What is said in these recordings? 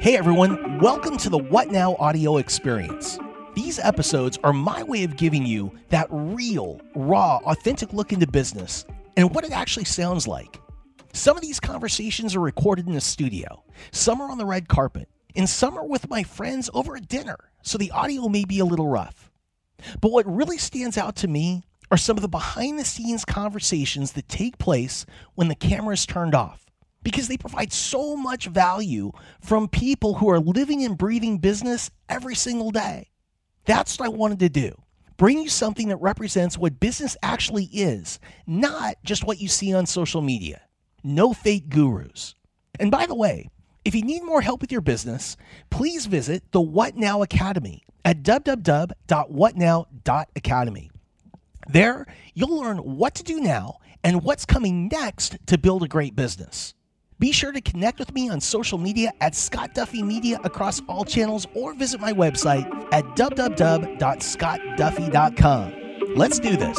Hey everyone, welcome to the What Now audio experience. These episodes are my way of giving you that real, raw, authentic look into business and what it actually sounds like. Some of these conversations are recorded in a studio, some are on the red carpet, and some are with my friends over at dinner, so the audio may be a little rough. But what really stands out to me are some of the behind the scenes conversations that take place when the camera is turned off because they provide so much value from people who are living and breathing business every single day. That's what I wanted to do. Bring you something that represents what business actually is, not just what you see on social media. No fake gurus. And by the way, if you need more help with your business, please visit the What Now Academy at www.whatnow.academy. There, you'll learn what to do now and what's coming next to build a great business. Be sure to connect with me on social media at Scott Duffy Media across all channels or visit my website at www.scottduffy.com. Let's do this.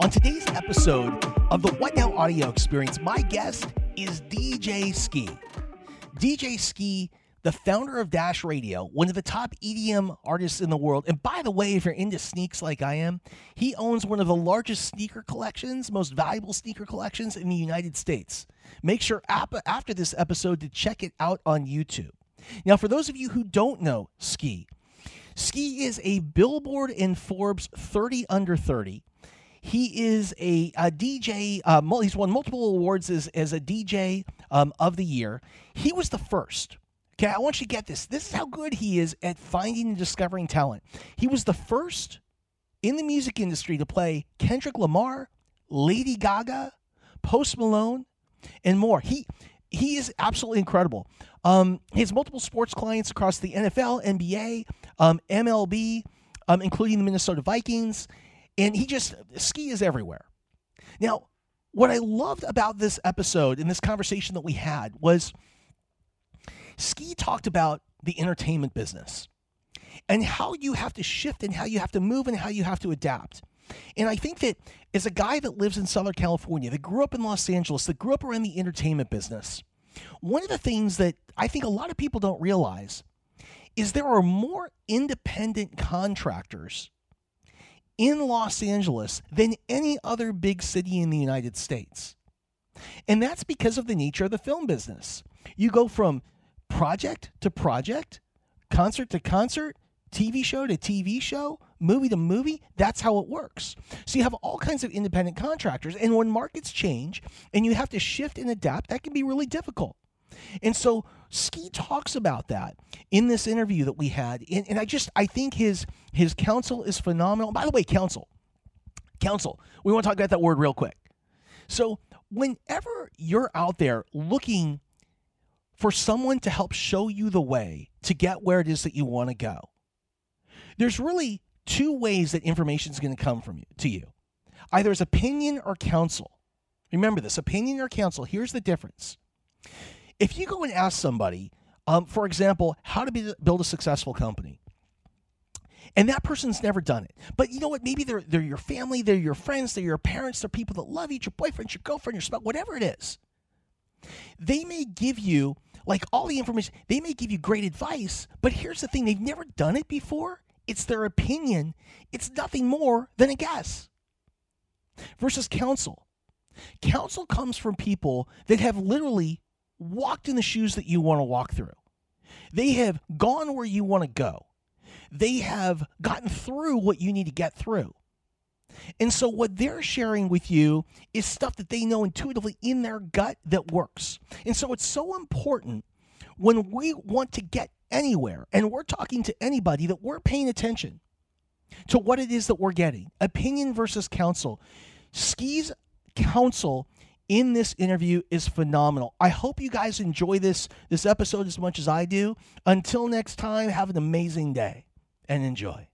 On today's episode of the What Now audio experience, my guest is DJ Skee. DJ Skee the founder of Dash Radio, one of the top EDM artists in the world. And by the way, if you're into sneaks like I am, he owns one of the largest sneaker collections, most valuable sneaker collections in the United States. Make sure after this episode to check it out on YouTube. Now, for those of you who don't know Skee, Skee is a Billboard and Forbes 30 under 30. He is a, a DJ. Uh, he's won multiple awards as, as a DJ um, of the year. He was the first Okay, I want you to get this. This is how good he is at finding and discovering talent. He was the first in the music industry to play Kendrick Lamar, Lady Gaga, Post Malone, and more. He he is absolutely incredible. Um, he has multiple sports clients across the NFL, NBA, um, MLB, um, including the Minnesota Vikings, and he just Skee is everywhere. Now, what I loved about this episode and this conversation that we had was Skee talked about the entertainment business and how you have to shift and how you have to move and how you have to adapt. And I think that as a guy that lives in Southern California, that grew up in Los Angeles, that grew up around the entertainment business, one of the things that I think a lot of people don't realize is there are more independent contractors in Los Angeles than any other big city in the United States. And that's because of the nature of the film business. You go from project to project, concert to concert, TV show to TV show, movie to movie. That's how it works. So you have all kinds of independent contractors. And when markets change and you have to shift and adapt, that can be really difficult. And so Skee talks about that in this interview that we had. And, and I just I think his his counsel is phenomenal. By the way, counsel. Counsel. We want to talk about that word real quick. So whenever you're out there looking for someone to help show you the way to get where it is that you want to go. There's really two ways that information is going to come from you to you. Either as opinion or counsel. Remember this, opinion or counsel. Here's the difference. If you go and ask somebody, um, for example, how to be, build a successful company, and that person's never done it. But you know what? Maybe they're they're your family, they're your friends, they're your parents, they're people that love you, your boyfriend, your girlfriend, your spouse, whatever it is. They may give you like all the information, they may give you great advice, but here's the thing they've never done it before. It's their opinion, it's nothing more than a guess. Versus counsel. Counsel comes from people that have literally walked in the shoes that you want to walk through. They have gone where you want to go. They have gotten through what you need to get through. And so what they're sharing with you is stuff that they know intuitively in their gut that works. And so it's so important when we want to get anywhere and we're talking to anybody that we're paying attention to what it is that we're getting. Opinion versus counsel. Skee's counsel in this interview is phenomenal. I hope you guys enjoy this this episode as much as I do. Until next time, have an amazing day and enjoy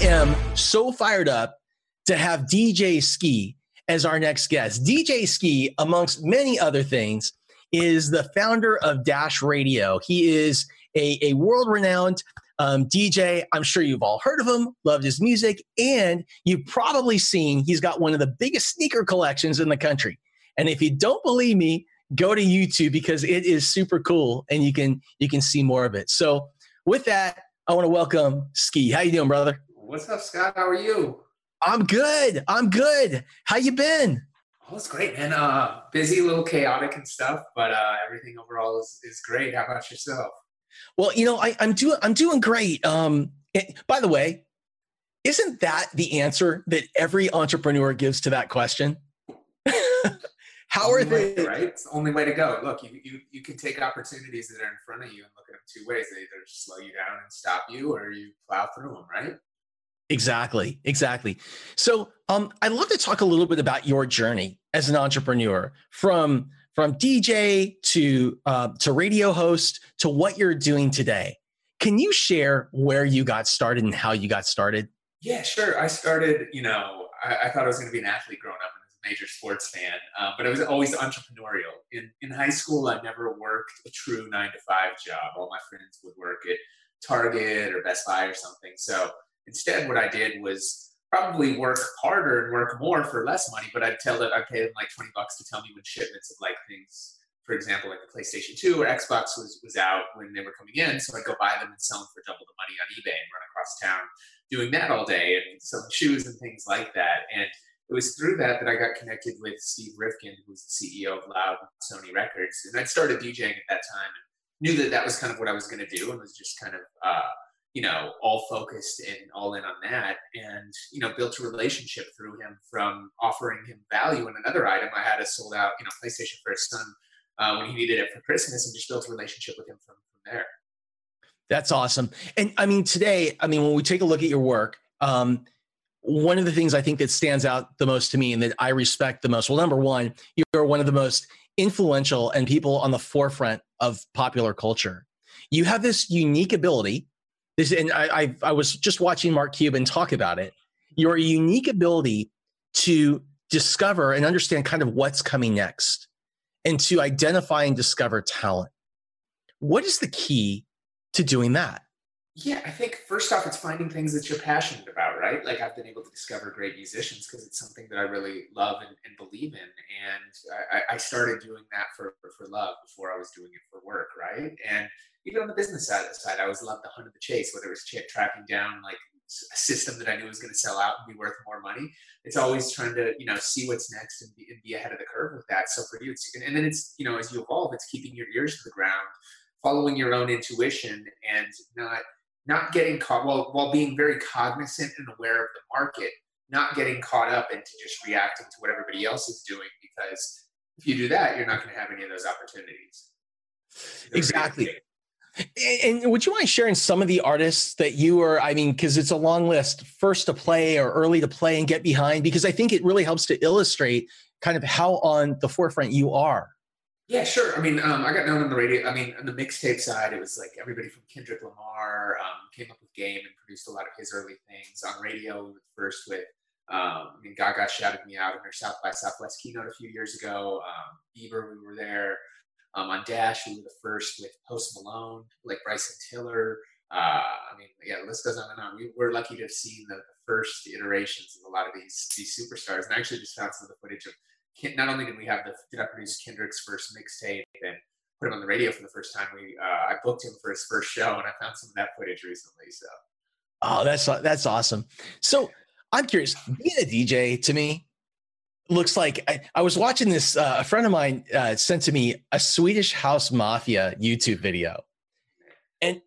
am so fired up to have DJ Skee as our next guest. DJ Skee, amongst many other things, is the founder of Dash Radio. He is a, a world renowned Um, DJ, I'm sure you've all heard of him, loved his music, and you've probably seen he's got one of the biggest sneaker collections in the country. And if you don't believe me, go to YouTube because it is super cool and you can you can see more of it. So with that, I want to welcome Skee. How you doing, brother? What's up, Scott? How are you? I'm good. I'm good. How you been? Oh, it's great, man. Uh, busy, a little chaotic and stuff, but uh, everything overall is, is great. How about yourself? Well, you know, I, am doing I'm doing great. Um, it, by the way, isn't that the answer that every entrepreneur gives to that question? How are they? Way, right? It's the only way to go. Look, you, you, you can take opportunities that are in front of you and look at them two ways. They either slow you down and stop you, or you plow through them, right? Exactly, exactly. So, um, I'd love to talk a little bit about your journey as an entrepreneur, from from DJ to uh, to radio host to what you're doing today. Can you share where you got started and how you got started? Yeah, sure. I started, you know, I, I thought I was going to be an athlete growing up and was a major sports fan, uh, but I was always entrepreneurial. In in high school, I never worked a true nine to five job. All my friends would work at Target or Best Buy or something. So instead, what I did was probably work harder and work more for less money. But I'd tell that I'd pay them like twenty bucks to tell me when shipments of like things. For example, like the PlayStation 2 or Xbox was, was out when they were coming in. So I'd go buy them and sell them for double the money on eBay and run across town doing that all day and some shoes and things like that. And it was through that that I got connected with Steve Rifkind, who was the CEO of Loud Sony Records, and I'd started DJing at that time and knew that that was kind of what I was going to do, and was just kind of uh, you know all focused and all in on that, and you know built a relationship through him from offering him value in another item. I had a sold out you know PlayStation for his son uh, when he needed it for Christmas, and just built a relationship with him from from there. That's awesome. And I mean, today, I mean, when we take a look at your work, um, one of the things I think that stands out the most to me and that I respect the most, well, number one, you're one of the most influential and people on the forefront of popular culture. You have this unique ability. This, and I, I, I was just watching Mark Cuban talk about it. Your unique ability to discover and understand kind of what's coming next and to identify and discover talent. What is the key to doing that? Yeah, I think first off, it's finding things that you're passionate about, right? Like I've been able to discover great musicians because it's something that I really love and, and believe in. And I, I, started doing that for, for love before I was doing it for work, right? And even on the business side side, I always loved the hunt of the chase, whether it was ch- tracking down like a system that I knew was going to sell out and be worth more money. It's always trying to, you know, see what's next and be, and be ahead of the curve with that. So for you, it's, and, and then it's, you know, as you evolve, it's keeping your ears to the ground, following your own intuition and not – not getting caught while while being very cognizant and aware of the market, not getting caught up into just reacting to what everybody else is doing because if you do that, you're not going to have any of those opportunities. exactly. And would you mind sharing some of the artists that you are? I mean, because it's a long list, first to play or early to play and get behind, because I think it really helps to illustrate kind of how on the forefront you are. Yeah, sure. I mean, um, I got known on the radio. I mean, on the mixtape side, it was like everybody from Kendrick Lamar um, came up with Game and produced a lot of his early things. On radio, we were first with, um, I mean, Gaga shouted me out in her South by Southwest keynote a few years ago. Um, Bieber, we were there. Um, on Dash, we were the first with Post Malone, like Bryson Tiller. Uh, I mean, yeah, the list goes on and on. We, are lucky to have seen the, the first iterations of a lot of these these superstars. And I actually just found some of the footage of not only did we have the did I produce Kendrick's first mixtape and put him on the radio for the first time, we uh, I booked him for his first show, and I found some of that footage recently. So, oh, that's that's awesome. So I'm curious, being a DJ to me looks like I, I was watching this. Uh, a friend of mine uh, sent to me a Swedish House Mafia YouTube video, and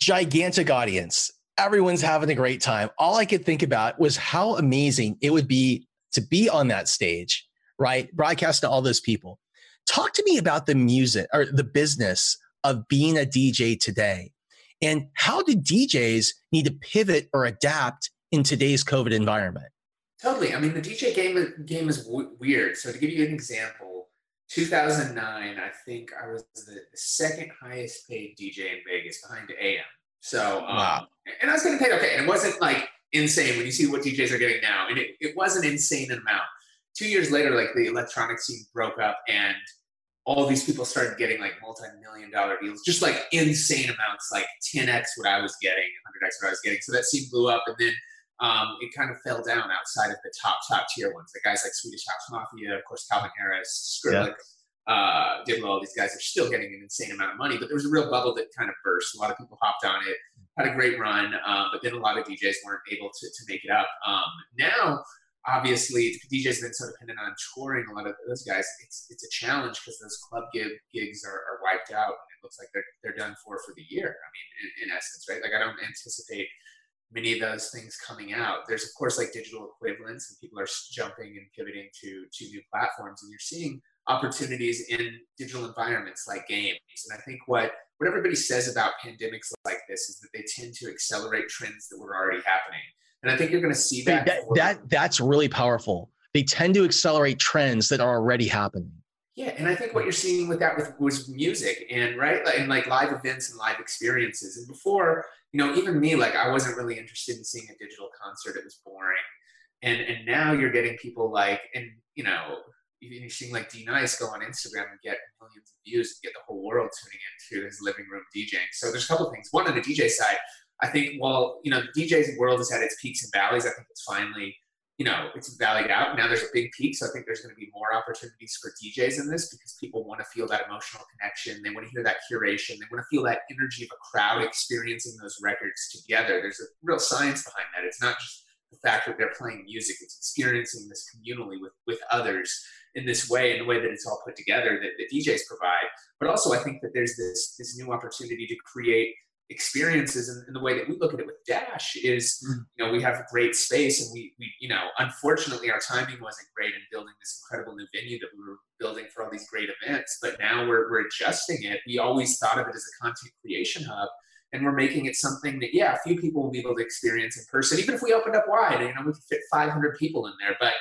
gigantic audience. Everyone's having a great time. All I could think about was how amazing it would be to be on that stage right? Broadcast to all those people. Talk to me about the music or the business of being a DJ today. And how do DJs need to pivot or adapt in today's COVID environment? Totally. I mean, the DJ game, game is w- weird. So, to give you an example, 2009, I think I was the second highest paid DJ in Vegas behind AM. So, um, wow. and I was getting paid okay. And it wasn't like insane when you see what DJs are getting now. And it, it was an insane amount two years later, like the electronic scene broke up and all these people started getting like multi-million dollar deals, just like insane amounts, like 10x what I was getting, 100x what I was getting. So that scene blew up, and then um, it kind of fell down outside of the top top tier ones. The guys like Swedish House Mafia, of course, Calvin Harris, Skrillex, yeah. uh, Diplo, all these guys are still getting an insane amount of money. But there was a real bubble that kind of burst. A lot of people hopped on it, had a great run, um, but then a lot of DJs weren't able to, to make it up. Um, now obviously DJ's been so dependent on touring a lot of those guys it's it's a challenge because those club gig, gigs are, are, wiped out and it looks like they're, they're done for for the year i mean in, in, essence right? Like i don't anticipate many of those things coming out. There's of course like digital equivalents and people are jumping and pivoting to to new platforms and you're seeing opportunities in digital environments like games and i think what what everybody says about pandemics like this is that they tend to accelerate trends that were already happening and I think you're going to see that. That, that that's really powerful. They tend to accelerate trends that are already happening. Yeah, and I think what you're seeing with that with was music and right and like live events and live experiences. And before, you know, even me, like I wasn't really interested in seeing a digital concert. It was boring. And and now you're getting people like and you know you're seeing like D-Nice go on Instagram and get millions of views and get the whole world tuning into his living room DJing. So there's a couple things. One on the DJ side, I think while you know the DJ's world has had its peaks and valleys, I think it's finally you know it's valleyed out. Now there's a big peak, so I think there's going to be more opportunities for DJs in this because people want to feel that emotional connection. They want to hear that curation. They want to feel that energy of a crowd experiencing those records together. There's a real science behind that. It's not just the fact that they're playing music; it's experiencing this communally with with others in this way, in the way that it's all put together that the DJs provide. But also, I think that there's this this new opportunity to create experiences and, and, the way that we look at it with dash is mm. you know we have a great space and we, we you know unfortunately our timing wasn't great in building this incredible new venue that we were building for all these great events but now we're, we're adjusting it we always thought of it as a content creation hub and we're making it something that yeah a few people will be able to experience in person even if we opened up wide you know we could fit 500 people in there but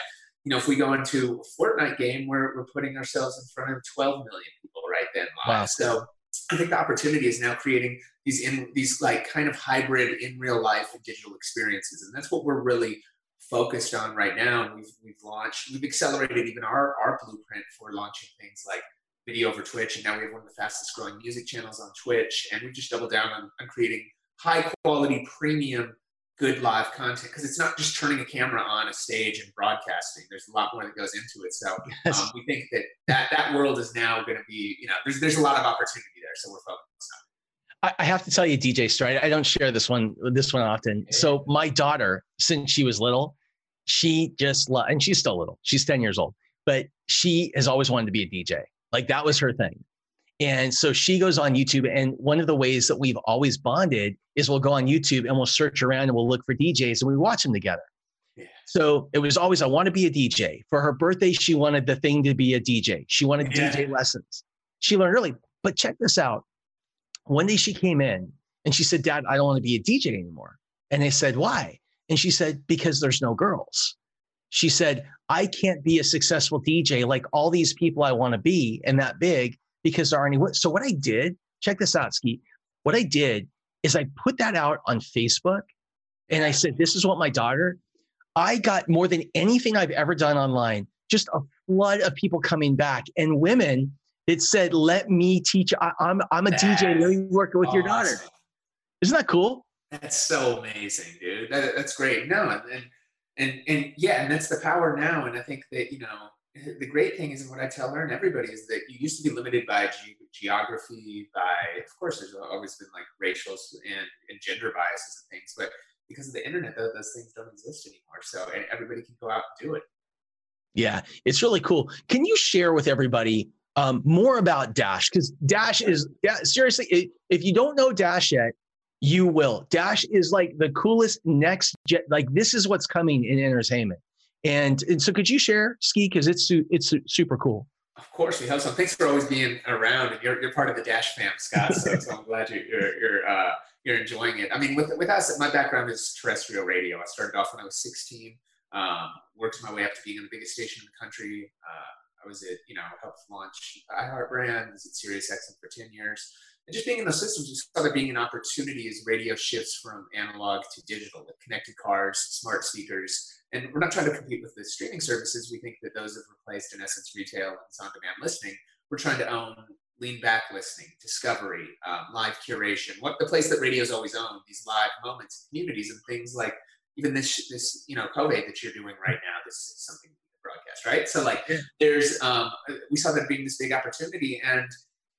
you know if we go into a Fortnite game we're, we're putting ourselves in front of 12 million people right then live wow. so I think the opportunity is now creating these in these like kind of hybrid in real life and digital experiences, and that's what we're really focused on right now. And we've we've launched, we've accelerated even our our blueprint for launching things like video over Twitch, and now we have one of the fastest growing music channels on Twitch, and we've just doubled down on, on creating high quality premium good live content because it's not just turning a camera on a stage and broadcasting. There's a lot more that goes into it. So yes. um, we think that, that that world is now going to be, you know, there's there's a lot of opportunity there. So we're focused on. I have to tell you, DJ Story. I don't share this one this one often. So my daughter, since she was little, she just lo- and she's still little. She's ten years old, but she has always wanted to be a DJ. Like that was her thing. And so she goes on YouTube. And one of the ways that we've always bonded is we'll go on YouTube and we'll search around and we'll look for DJs and we watch them together. Yeah. So it was always, I want to be a DJ. For her birthday, she wanted the thing to be a DJ. She wanted yeah. DJ lessons. She learned early. But check this out. One day she came in and she said, Dad, I don't want to be a DJ anymore. And they said, Why? And she said, Because there's no girls. She said, I can't be a successful DJ like all these people I want to be and that big because there aren't any. So what I did, check this out, Skee. What I did is I put that out on Facebook and I said, this is what my daughter, I got more than anything I've ever done online, just a flood of people coming back and women that said, let me teach. I, am I'm, I'm a DJ. Let me work with awesome. your daughter. Isn't that cool? That's so amazing, dude. That, that's great. No, and, and, and yeah, and that's the power now. And I think that, you know, the great thing is, and what I tell her and everybody is that you used to be limited by ge- geography, by of course, there's always been like racial and, and gender biases and things, but because of the internet, those, those things don't exist anymore. So and everybody can go out and do it. Yeah, it's really cool. Can you share with everybody um, more about Dash? Because Dash is yeah, seriously, if you don't know Dash yet, you will. Dash is like the coolest next jet. Like this is what's coming in entertainment. And, and so could you share Skee because it's it's super cool. Of course, we have some. Thanks for always being around, and you're, you're part of the Dash fam, Scott. So, so I'm glad you're you're you're, uh, you're enjoying it. I mean, with with us, my background is terrestrial radio. I started off when I was 16. Um, worked my way up to being in the biggest station in the country. Uh, I was at you know helped launch iHeart brand. Was at SiriusXM for 10 years. And just being in those systems, just saw there being an opportunity as radio shifts from analog to digital with connected cars, smart speakers and we're not trying to compete with the streaming services. We think that those have replaced, in essence, retail and on demand listening. we're trying to own lean back listening, discovery, um, live curation, what the place that radio's always owned, these live moments, communities, and things like even this this you know COVID that you're doing right now. This is something broadcast, right? So like, there's um, we saw that being this big opportunity, and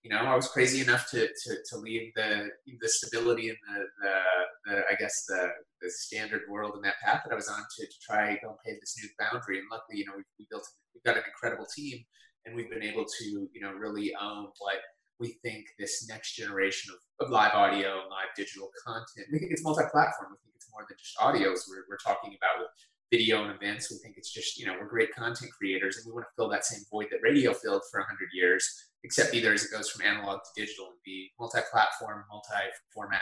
you know, I was crazy enough to to, to leave the the stability and the, the, the I guess the the standard world and that path that I was on to, to try go pave this new boundary. And luckily, you know, we, we built we've got an incredible team, and we've been able to you know really own what we think this next generation of, of live audio and live digital content. We think it's multi-platform. We think it's more than just audio. As we're, we're talking about with video and events. We think it's just, you know, we're great content creators and we want to fill that same void that radio filled for 100 years, except either as it goes from analog to digital and be multi platform, multi format.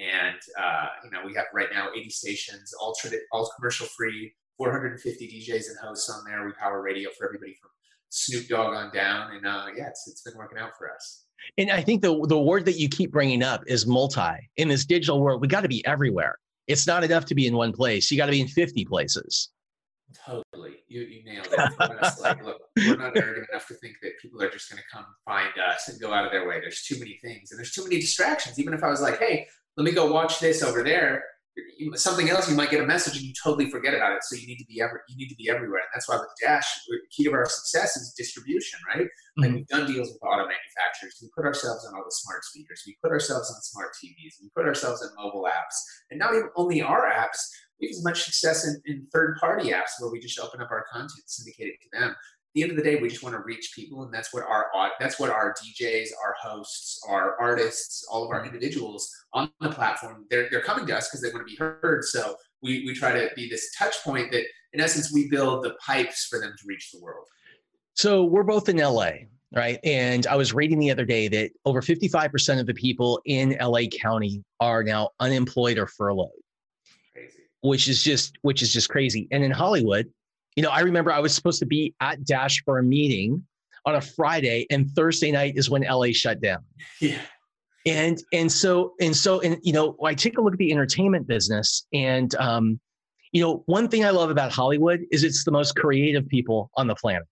And, uh, you know, we have right now 80 stations, all, all commercial free, 450 DJs and hosts on there. We power radio for everybody from Snoop Dogg on down. And uh, yeah, it's, it's been working out for us. And I think the, the word that you keep bringing up is multi. In this digital world, we got to be everywhere it's not enough to be in one place. You got to be in 50 places. Totally. You, you nailed it. like, look, we're not arrogant enough to think that people are just going to come find us and go out of their way. There's too many things and there's too many distractions. Even if I was like, hey, let me go watch this over there, something else, you might get a message and you totally forget about it. So you need to be ever, you need to be everywhere. And that's why with Dash, the key to our success is distribution, right? Mm-hmm. Like we've done deals with auto manufacturers. We put ourselves on all the smart speakers. We put ourselves on smart TVs. We put ourselves in mobile apps. And not even only our apps, we have as much success in, in third party apps where we just open up our content, syndicate it to them the end of the day, we just want to reach people, and that's what our that's what our DJs, our hosts, our artists, all of our mm-hmm. individuals on the platform they're they're coming to us because they want to be heard. So we we try to be this touch point that, in essence, we build the pipes for them to reach the world. So we're both in LA, right? And I was reading the other day that over 55% of the people in LA County are now unemployed or furloughed. Crazy. Which is just which is just crazy. And in Hollywood, you know, I remember I was supposed to be at Dash for a meeting on a Friday, and Thursday night is when LA shut down. Yeah. And and so and so and you know, I take a look at the entertainment business, and um, you know, one thing I love about Hollywood is it's the most creative people on the planet.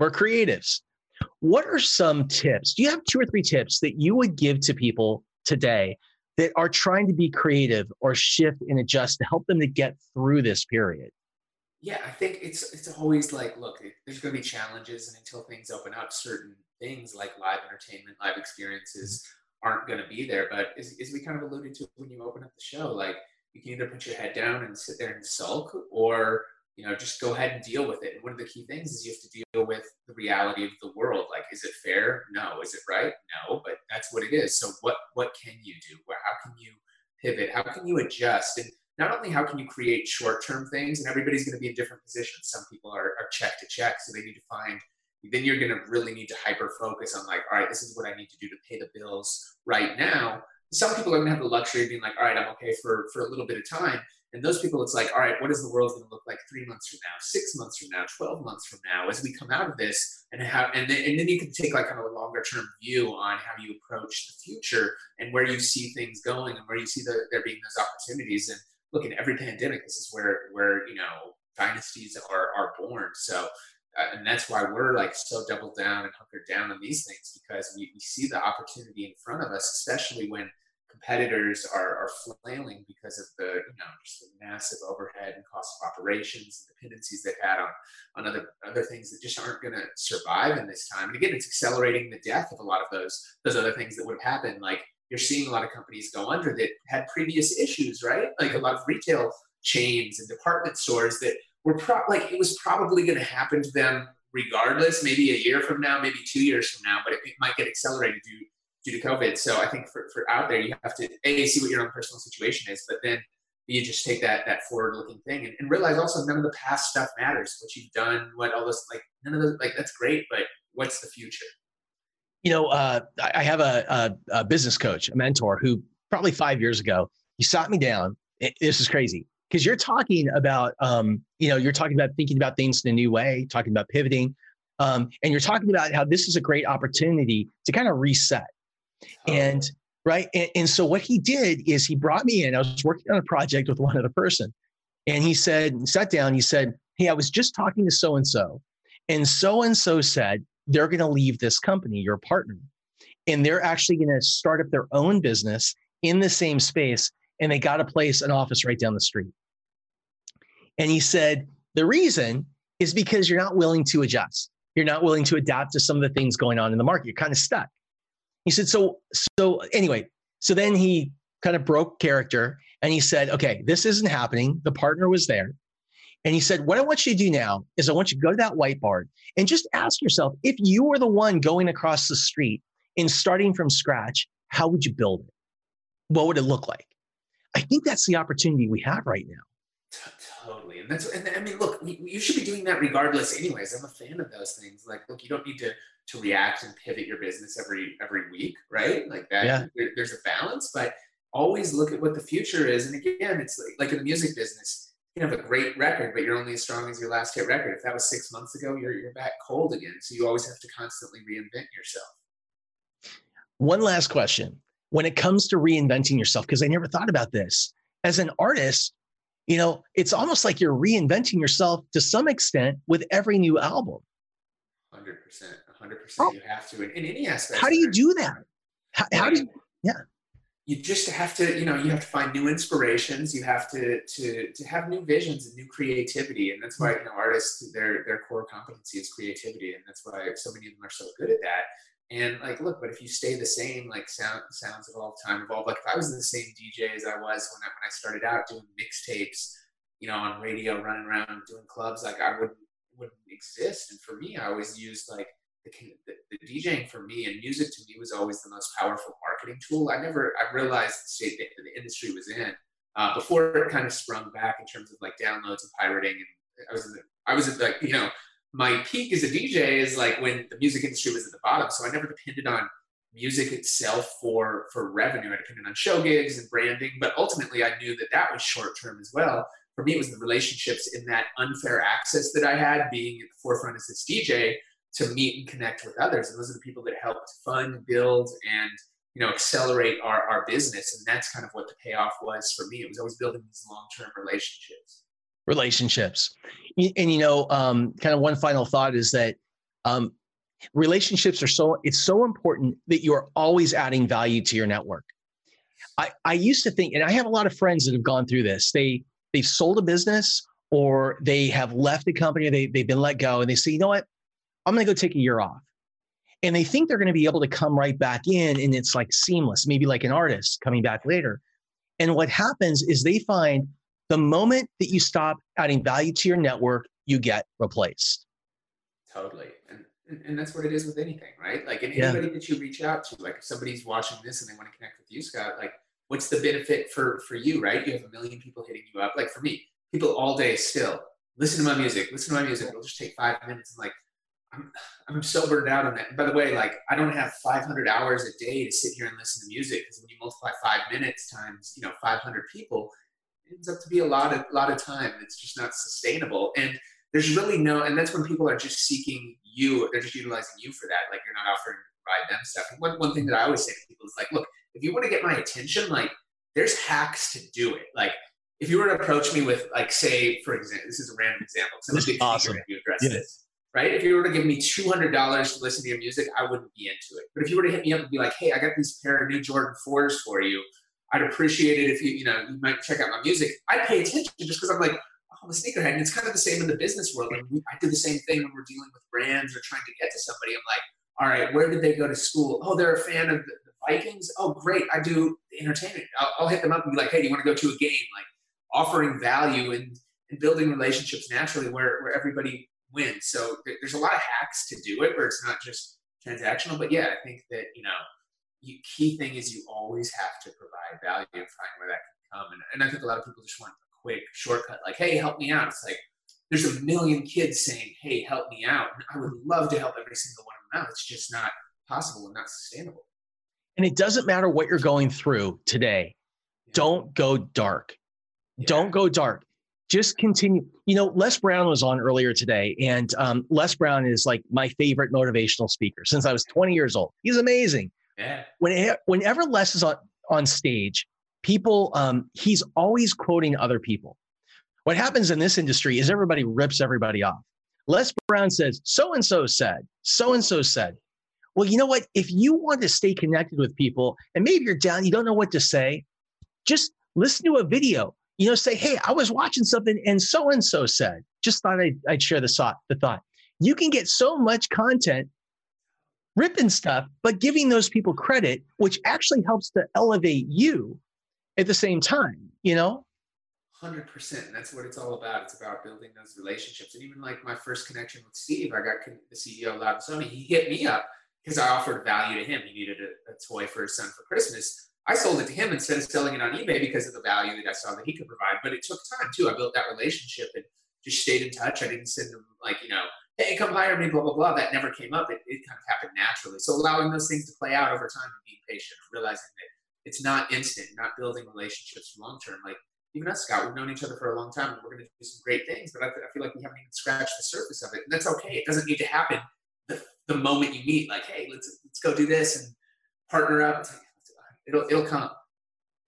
We're creatives. What are some tips? Do you have two or three tips that you would give to people today that are trying to be creative or shift and adjust to help them to get through this period? Yeah, I think it's it's always like, look, there's going to be challenges, and until things open up, certain things like live entertainment, live experiences mm-hmm. aren't going to be there. But as, as we kind of alluded to when you open up the show, like you can either put your head down and sit there and sulk, or you know just go ahead and deal with it. And one of the key things is you have to deal with the reality of the world. Like, is it fair? No. Is it right? No. But that's what it is. So what what can you do? How can you pivot? How can you adjust? And not only how can you create short-term things, and everybody's going to be in different positions. Some people are, are check to check, so they need to find. Then you're going to really need to hyper focus on like, all right, this is what I need to do to pay the bills right now. Some people are going to have the luxury of being like, all right, I'm okay for for a little bit of time. And those people, it's like, all right, what is the world going to look like three months from now, six months from now, 12 months from now, as we come out of this? And how, and then, and then you can take like kind of a longer term view on how you approach the future and where you see things going and where you see the, there being those opportunities. And look in every pandemic this is where where you know dynasties are are born. So uh, and that's why we're like so doubled down and hunkered down on these things because we, we see the opportunity in front of us especially when competitors are, are flailing because of the you know just the massive overhead and cost of operations and dependencies they've had on on other other things that just aren't going to survive in this time. And again it's accelerating the death of a lot of those those other things that would have happened like you're seeing a lot of companies go under that had previous issues, right? Like a lot of retail chains and department stores that were pro- like it was probably going to happen to them regardless, maybe a year from now, maybe two years from now, but it, it might get accelerated due due to COVID. So I think for, for out there, you have to a see what your own personal situation is, but then you just take that that forward looking thing and, and realize also none of the past stuff matters. What you've done, what all this like none of those like that's great, but what's the future? You know, uh, I have a, a, a, business coach, a mentor who probably five years ago, he sat me down. It, this is crazy because you're talking about, um, you know, you're talking about thinking about things in a new way, talking about pivoting. Um, and you're talking about how this is a great opportunity to kind of reset. Oh. And right. And, and so what he did is he brought me in. I was working on a project with one other person. And he said, sat down, he said, Hey, I was just talking to so and so. And so and so said, they're going to leave this company, your partner, and they're actually going to start up their own business in the same space. And they got a place, an office right down the street. And he said, the reason is because you're not willing to adjust. You're not willing to adapt to some of the things going on in the market. You're kind of stuck. He said, so, so anyway, so then he kind of broke character and he said, okay, this isn't happening. The partner was there. And he said, What I want you to do now is I want you to go to that whiteboard and just ask yourself if you were the one going across the street and starting from scratch, how would you build it? What would it look like? I think that's the opportunity we have right now. Totally. And that's, and I mean, look, you should be doing that regardless, anyways. I'm a fan of those things. Like, look, you don't need to, to react and pivot your business every, every week, right? Like that, yeah. there, there's a balance, but always look at what the future is. And again, it's like, like in the music business, you have a great record, but you're only as strong as your last hit record. If that was six months ago, you're, you're back cold again. So you always have to constantly reinvent yourself. One last question. When it comes to reinventing yourself, because I never thought about this, as an artist, you know, it's almost like you're reinventing yourself to some extent with every new album. 100%. 100%. You have to in, in any aspect. How do you do that? How, how do you, yeah you just have to you know you have to find new inspirations. You have to to to have new visions and new creativity. And that's why you know artists their their core competency is creativity. And that's why so many of them are so good at that. And like look but if you stay the same like sound sounds evolve time evolve like if i was the same dj as i was when i when i started out doing mixtapes you know on radio running around doing clubs like i wouldn't wouldn't exist. And for me i always used like the, the, the, DJing for me and music to me was always the most powerful marketing tool. I never, I realized the state that the industry was in uh, before it kind of sprung back in terms of like downloads and pirating. And I was, in the, I was at like, you know, my peak as a DJ is like when the music industry was at the bottom. So I never depended on music itself for for revenue. I depended on show gigs and branding, but ultimately I knew that that was short term as well. For me, it was the relationships in that unfair access that I had being at the forefront as this DJ to meet and connect with others. And those are the people that helped fund, build, and you know accelerate our, our business. And that's kind of what the payoff was for me. It was always building these long-term relationships. Relationships. And you know, um, kind of one final thought is that um, relationships are so it's so important that you are always adding value to your network. I, I used to think, and I have a lot of friends that have gone through this. They they've sold a business or they have left the company, they, they've been let go, and they say, you know what? I'm going to go take a year off. And they think they're going to be able to come right back in and it's like seamless, maybe like an artist coming back later. And what happens is they find the moment that you stop adding value to your network, you get replaced. Totally. And, and that's what it is with anything, right? Like anybody yeah. that you reach out to, like if somebody's watching this and they want to connect with you, Scott, like what's the benefit for for you, right? You have a million people hitting you up. Like for me, people all day still listen to my music, listen to my music. It'll just take five minutes. and like, I'm, I'm so burned out on that. By the way, like I don't have 500 hours a day to sit here and listen to music because when you multiply five minutes times, you know, 500 people, it ends up to be a lot of lot of time. It's just not sustainable. And there's really no, and that's when people are just seeking you. They're just utilizing you for that. Like you're not offering to provide them stuff. And one, one thing that I always say to people is like, look, if you want to get my attention, like there's hacks to do it. Like if you were to approach me with like, say, for example, this is a random example. This is awesome. You address this right? If you were to give me $200 to listen to your music, I wouldn't be into it. But if you were to hit me up and be like, hey, I got these pair of new Jordan 4s for you, I'd appreciate it if you, you know, you might check out my music. I'd pay attention just because I'm like, oh, I'm a sneakerhead. And it's kind of the same in the business world. I, I do the same thing when we're dealing with brands or trying to get to somebody. I'm like, all right, where did they go to school? Oh, they're a fan of the, the Vikings. Oh, great. I do entertainment. I'll, I'll hit them up and be like, hey, do you want to go to a game? Like offering value and, and building relationships naturally where, where everybody win. So there's a lot of hacks to do it where it's not just transactional. But yeah, I think that, you know, you, key thing is you always have to provide value and find where that can come. And, and I think a lot of people just want a quick shortcut, like, hey, help me out. It's like there's a million kids saying, hey, help me out. And I would love to help every single one of them out. It's just not possible and not sustainable. And it doesn't matter what you're going through today. Yeah. Don't go dark. Yeah. Don't go dark just continue. You know, Les Brown was on earlier today, and um, Les Brown is like my favorite motivational speaker since I was 20 years old. He's amazing. Yeah. Whenever, whenever Les is on, on stage, people, um, he's always quoting other people. What happens in this industry is everybody rips everybody off. Les Brown says, so and so said, so and so said. Well, you know what? If you want to stay connected with people and maybe you're down, you don't know what to say, just listen to a video. You know, say, hey, I was watching something and so and so said. Just thought I'd, I'd share the thought, the thought. You can get so much content ripping stuff, but giving those people credit, which actually helps to elevate you at the same time, you know? Hundred percent. That's what it's all about. It's about building those relationships. And even like my first connection with Steve, I got the CEO of Loud Sony. He hit me up because I offered value to him. He needed a, a, toy for his son for Christmas. I sold it to him instead of selling it on eBay because of the value that I saw that he could provide. But it took time too. I built that relationship and just stayed in touch. I didn't send him like you know hey, come hire me, blah, blah, blah. That never came up. It, it kind of happened naturally. So allowing those things to play out over time and being patient, realizing that it's not instant, not building relationships long term. Like even us, Scott, we've known each other for a long time and we're going to do some great things, but I, I, feel like we haven't even scratched the surface of it. And that's okay. It doesn't need to happen the, the moment you meet, like, hey, let's, let's go do this and partner up. It'll, it'll come.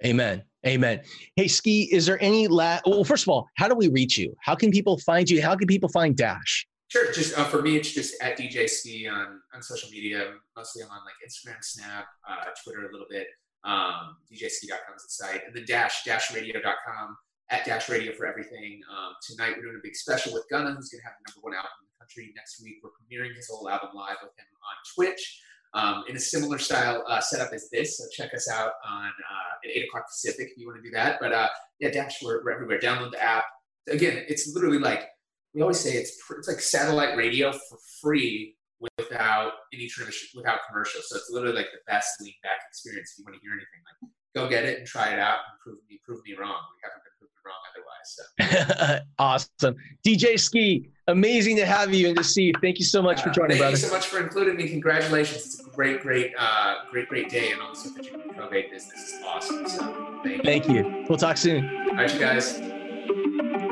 Amen. Amen. Hey, Skee, is there any la- well, first of all, how do we reach you? How can people find you? How can people find Dash? Sure. Just uh, for me, it's just at DJ Skee on, on social media. Mostly I'm on like Instagram, Snap, uh, Twitter a little bit. Um, DJSkee.com is the site. And then Dash, dashradio.com, at Dash Radio for everything. Um, tonight we're doing a big special with Gunna, who's going to have the number one album in the country. Next week we're premiering his whole album live with him on Twitch. Um, in a similar style uh, setup as this. So check us out on uh, at 8 o'clock Pacific if you want to do that. But uh, yeah, Dash, we're, we're everywhere. Download the app. Again, it's literally like we always say it's it's like satellite radio for free without any tradition without commercials. So it's literally like the best lean back experience if you want to hear anything. Like go get it and try it out and prove me prove me wrong. We haven't wrong otherwise. So awesome. DJ Skee, amazing to have you and to see you. Thank you so much uh, for joining, thank brother. Thank you so much for including me. Congratulations. It's a great, great, uh, great, great day and all the stuff that you do Provate business is awesome. So thank you. Thank you. We'll talk soon. All right, you guys.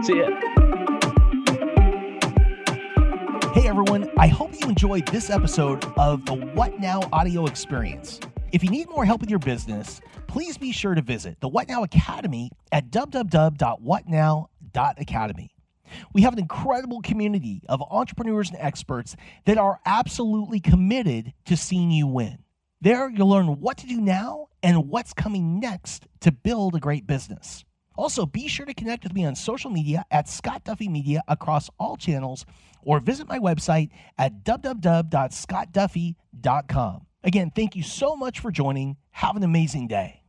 See ya. Hey everyone, I hope you enjoyed this episode of the What Now audio experience. If you need more help with your business, please be sure to visit the What Now Academy at www.whatnow.academy. We have an incredible community of entrepreneurs and experts that are absolutely committed to seeing you win. There, you'll learn what to do now and what's coming next to build a great business. Also, be sure to connect with me on social media at Scott Duffy Media across all channels or visit my website at www.scottduffy.com. Again, thank you so much for joining. Have an amazing day.